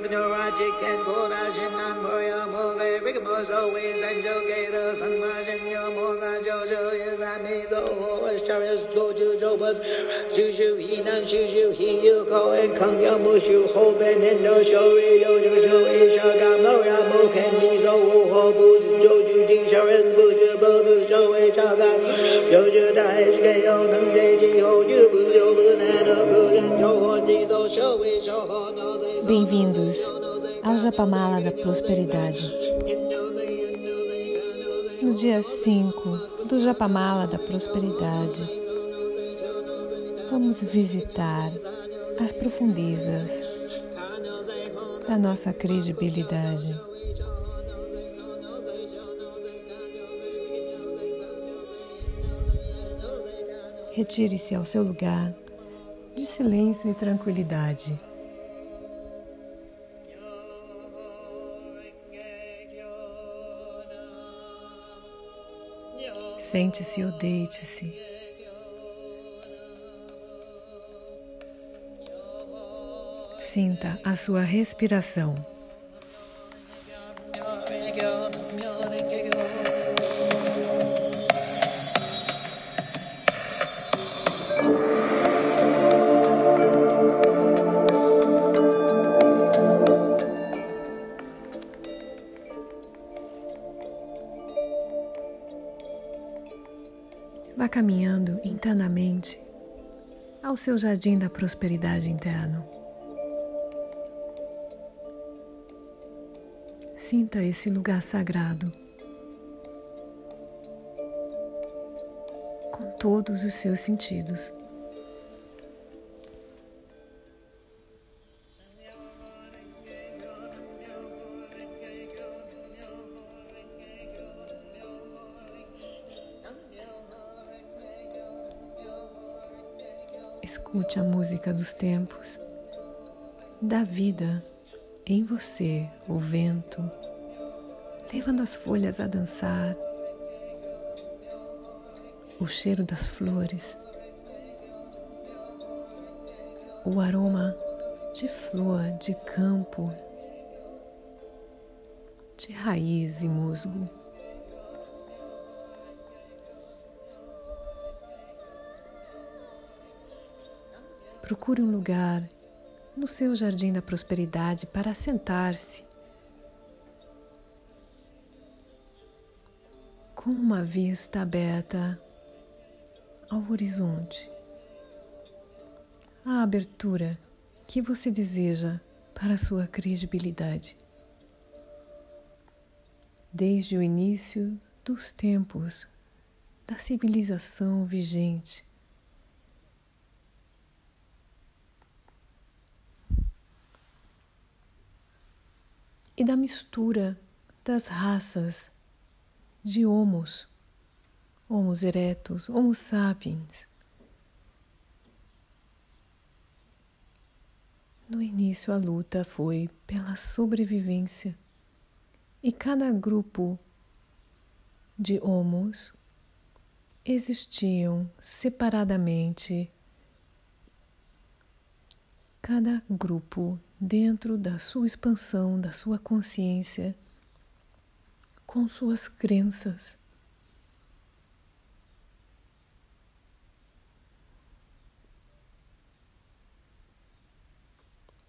Jogno and Ken and Shinan Moya Moga Rikamoso always and Jogator Sanmajin Yo Moga Jojo is Amigo Horace Charis Jojo Jobas Juju Hinan Juju Hiyu Ko and Kung Yo Mushu Hoben and No Shori Yo Jojo Isha Gamoya Moken Mizo Ho Buju Jojo Bem-vindos ao Japamala da Prosperidade. No dia 5 do Japamala da Prosperidade, vamos visitar as profundezas da nossa credibilidade. Retire-se ao seu lugar de silêncio e tranquilidade. Sente-se ou deite-se. Sinta a sua respiração. Vá caminhando internamente ao seu jardim da prosperidade interno. Sinta esse lugar sagrado com todos os seus sentidos. Escute a música dos tempos, da vida em você, o vento, levando as folhas a dançar, o cheiro das flores, o aroma de flor, de campo, de raiz e musgo. Procure um lugar no seu jardim da prosperidade para sentar-se com uma vista aberta ao horizonte. A abertura que você deseja para a sua credibilidade. Desde o início dos tempos da civilização vigente, e da mistura das raças de Homos, Homos erectus, Homo sapiens. No início, a luta foi pela sobrevivência e cada grupo de Homos existiam separadamente cada grupo dentro da sua expansão, da sua consciência, com suas crenças.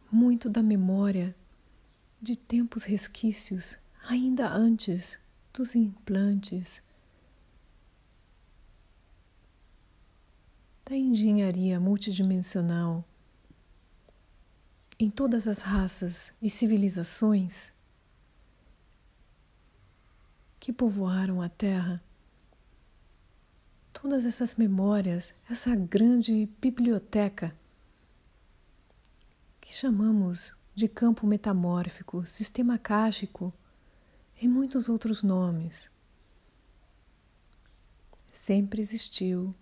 Muito da memória de tempos resquícios, ainda antes dos implantes, da engenharia multidimensional em todas as raças e civilizações que povoaram a Terra, todas essas memórias, essa grande biblioteca que chamamos de campo metamórfico, sistema cástico e muitos outros nomes, sempre existiu,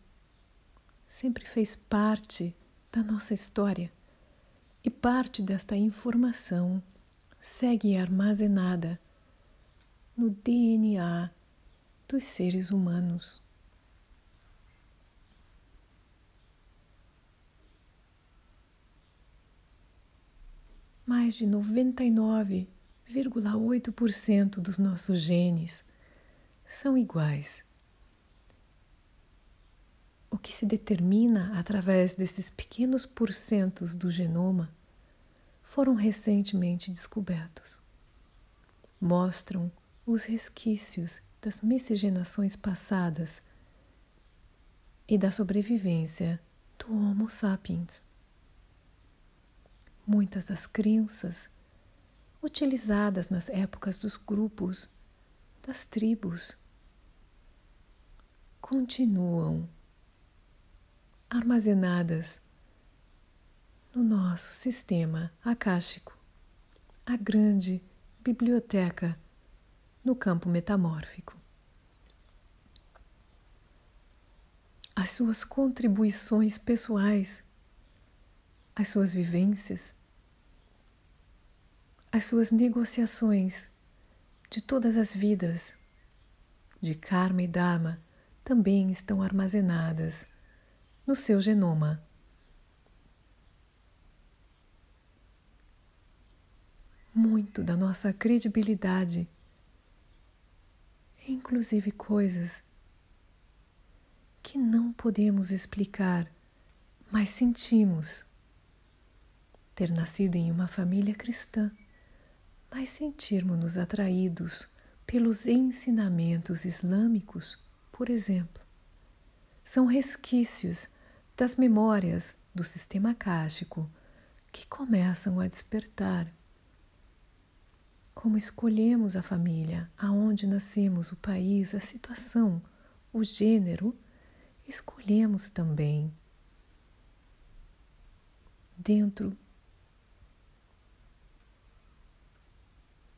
sempre fez parte da nossa história e parte desta informação segue armazenada no DNA dos seres humanos. mais de 99,8% dos nossos genes são iguais. O que se determina através desses pequenos porcentos do genoma foram recentemente descobertos. Mostram os resquícios das miscigenações passadas e da sobrevivência do Homo sapiens. Muitas das crenças utilizadas nas épocas dos grupos, das tribos, continuam armazenadas no nosso sistema acástico, a grande biblioteca no campo metamórfico. As suas contribuições pessoais, as suas vivências, as suas negociações de todas as vidas, de karma e dharma, também estão armazenadas no seu genoma. Muito da nossa credibilidade, inclusive coisas que não podemos explicar, mas sentimos. Ter nascido em uma família cristã, mas sentirmos-nos atraídos pelos ensinamentos islâmicos, por exemplo, são resquícios das memórias do sistema cástico que começam a despertar. Como escolhemos a família, aonde nascemos, o país, a situação, o gênero, escolhemos também dentro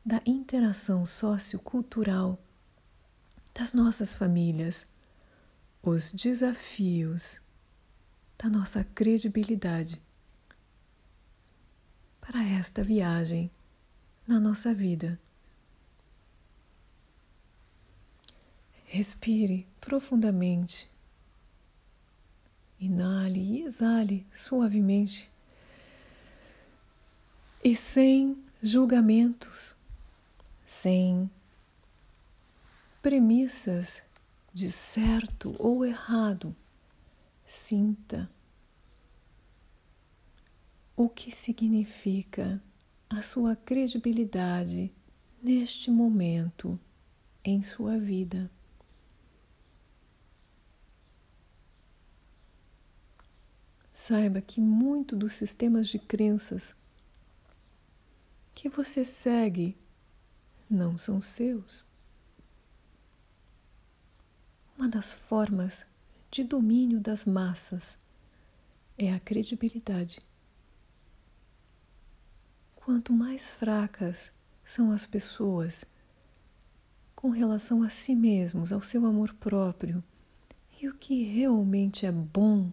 da interação sociocultural das nossas famílias, os desafios da nossa credibilidade para esta viagem na nossa vida. Respire profundamente. Inale e exale suavemente. E sem julgamentos, sem premissas de certo ou errado, Sinta o que significa a sua credibilidade neste momento em sua vida. Saiba que muito dos sistemas de crenças que você segue não são seus. Uma das formas de domínio das massas é a credibilidade. Quanto mais fracas são as pessoas com relação a si mesmos, ao seu amor próprio e o que realmente é bom,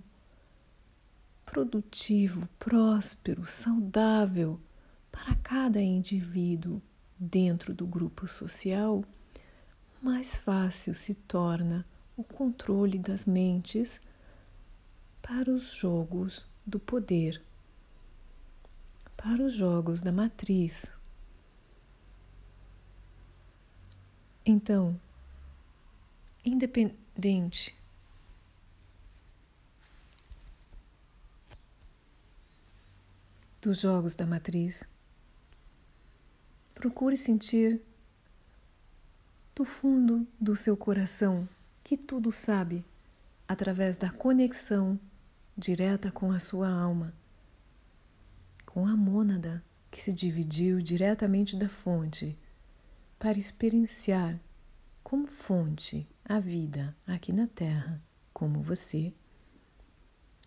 produtivo, próspero, saudável para cada indivíduo dentro do grupo social, mais fácil se torna o controle das mentes para os jogos do poder, para os jogos da matriz. Então, independente dos jogos da matriz, procure sentir do fundo do seu coração que tudo sabe através da conexão direta com a sua alma, com a mônada que se dividiu diretamente da fonte para experienciar como fonte a vida aqui na Terra, como você,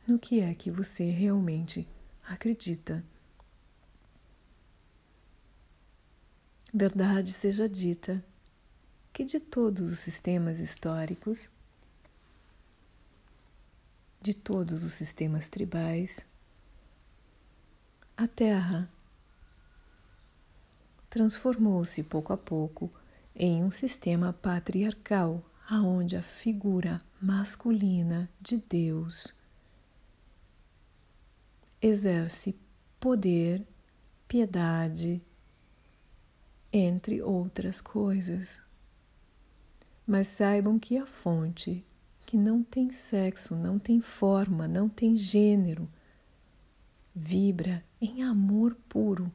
no que é que você realmente acredita. Verdade seja dita que de todos os sistemas históricos, de todos os sistemas tribais, a Terra transformou-se pouco a pouco em um sistema patriarcal, aonde a figura masculina de Deus exerce poder piedade, entre outras coisas. Mas saibam que a fonte, que não tem sexo, não tem forma, não tem gênero, vibra em amor puro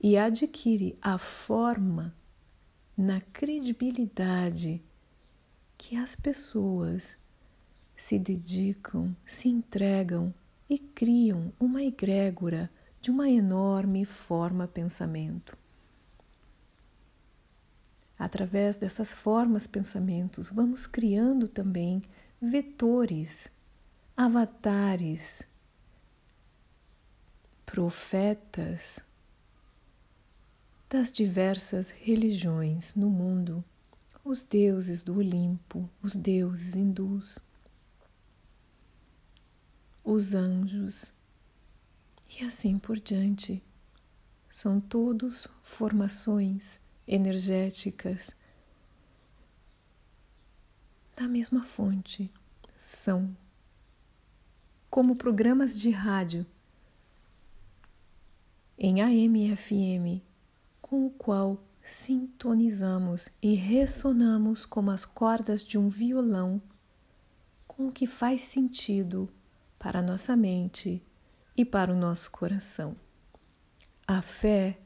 e adquire a forma na credibilidade que as pessoas se dedicam, se entregam e criam uma egrégora de uma enorme forma pensamento. Através dessas formas pensamentos, vamos criando também vetores, avatares, profetas das diversas religiões no mundo, os deuses do Olimpo, os deuses hindus, os anjos e assim por diante. São todos formações energéticas da mesma fonte. São como programas de rádio em AM e FM com o qual sintonizamos e ressonamos como as cordas de um violão com o que faz sentido para nossa mente e para o nosso coração. A fé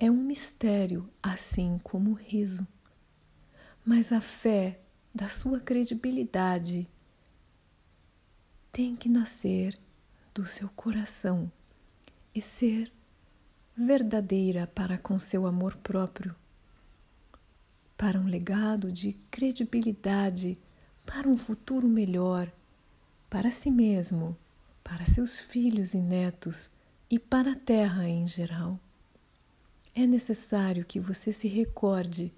é um mistério, assim como o riso, mas a fé da sua credibilidade tem que nascer do seu coração e ser verdadeira para com seu amor próprio, para um legado de credibilidade, para um futuro melhor, para si mesmo, para seus filhos e netos e para a terra em geral. É necessário que você se recorde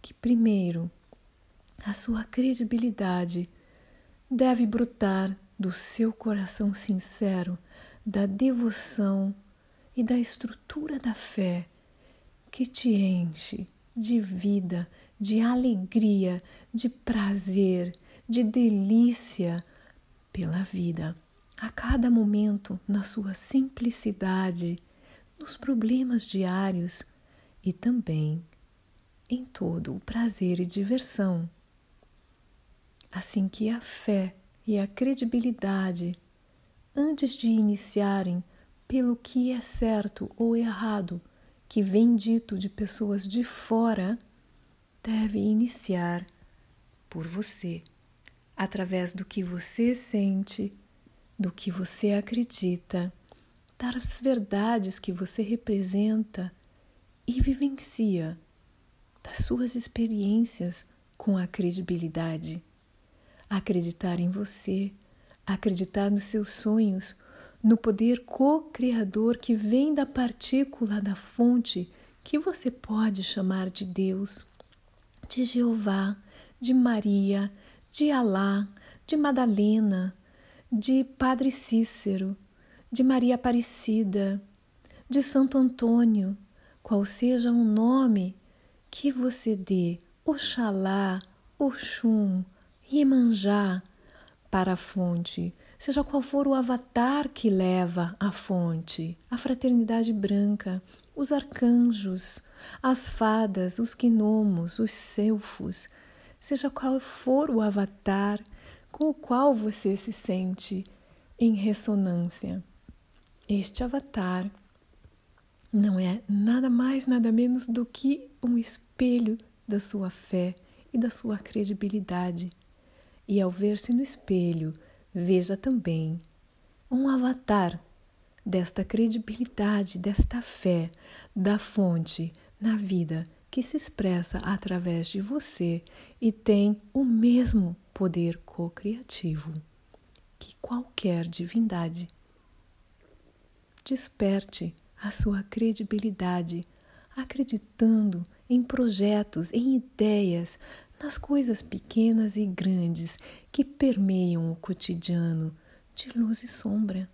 que, primeiro, a sua credibilidade deve brotar do seu coração sincero, da devoção e da estrutura da fé que te enche de vida, de alegria, de prazer, de delícia pela vida. A cada momento, na sua simplicidade, nos problemas diários e também em todo o prazer e diversão. Assim que a fé e a credibilidade, antes de iniciarem pelo que é certo ou errado que vem dito de pessoas de fora, deve iniciar por você, através do que você sente, do que você acredita, das verdades que você representa e vivencia, das suas experiências com a credibilidade. Acreditar em você, acreditar nos seus sonhos no poder co-criador que vem da partícula da fonte que você pode chamar de Deus, de Jeová, de Maria, de Alá, de Madalena, de Padre Cícero, de Maria Aparecida, de Santo Antônio, qual seja o nome que você dê, Oxalá, Oxum, Iemanjá, para a fonte, seja qual for o avatar que leva à fonte, a fraternidade branca, os arcanjos, as fadas, os gnomos, os selfos, seja qual for o avatar com o qual você se sente em ressonância. Este avatar não é nada mais, nada menos do que um espelho da sua fé e da sua credibilidade e ao ver-se no espelho, veja também um avatar desta credibilidade, desta fé, da fonte na vida que se expressa através de você e tem o mesmo poder co-criativo que qualquer divindade. Desperte a sua credibilidade, acreditando em projetos, em ideias, nas coisas pequenas e grandes que permeiam o cotidiano de luz e sombra.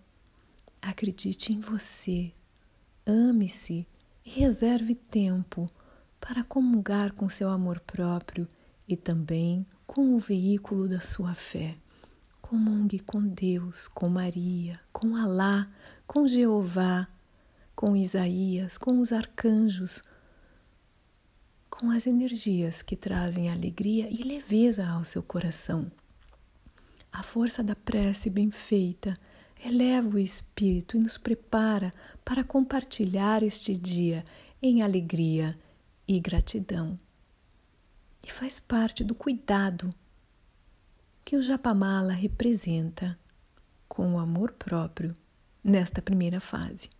Acredite em você, ame-se e reserve tempo para comungar com seu amor próprio e também com o veículo da sua fé. Comungue com Deus, com Maria, com Alá, com Jeová, com Isaías, com os arcanjos, com as energias que trazem alegria e leveza ao seu coração. A força da prece bem feita eleva o espírito e nos prepara para compartilhar este dia em alegria e gratidão. E faz parte do cuidado que o Japamala representa com o amor próprio nesta primeira fase.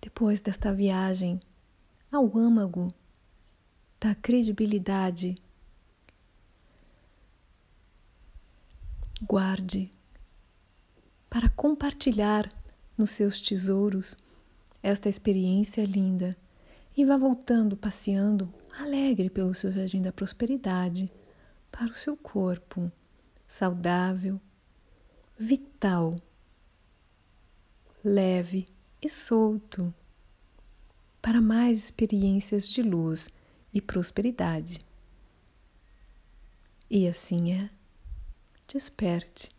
Depois desta viagem ao âmago da credibilidade, guarde para compartilhar nos seus tesouros esta experiência linda e vá voltando, passeando alegre pelo seu jardim da prosperidade para o seu corpo saudável, vital, leve e solto para mais experiências de luz e prosperidade. E assim é, desperte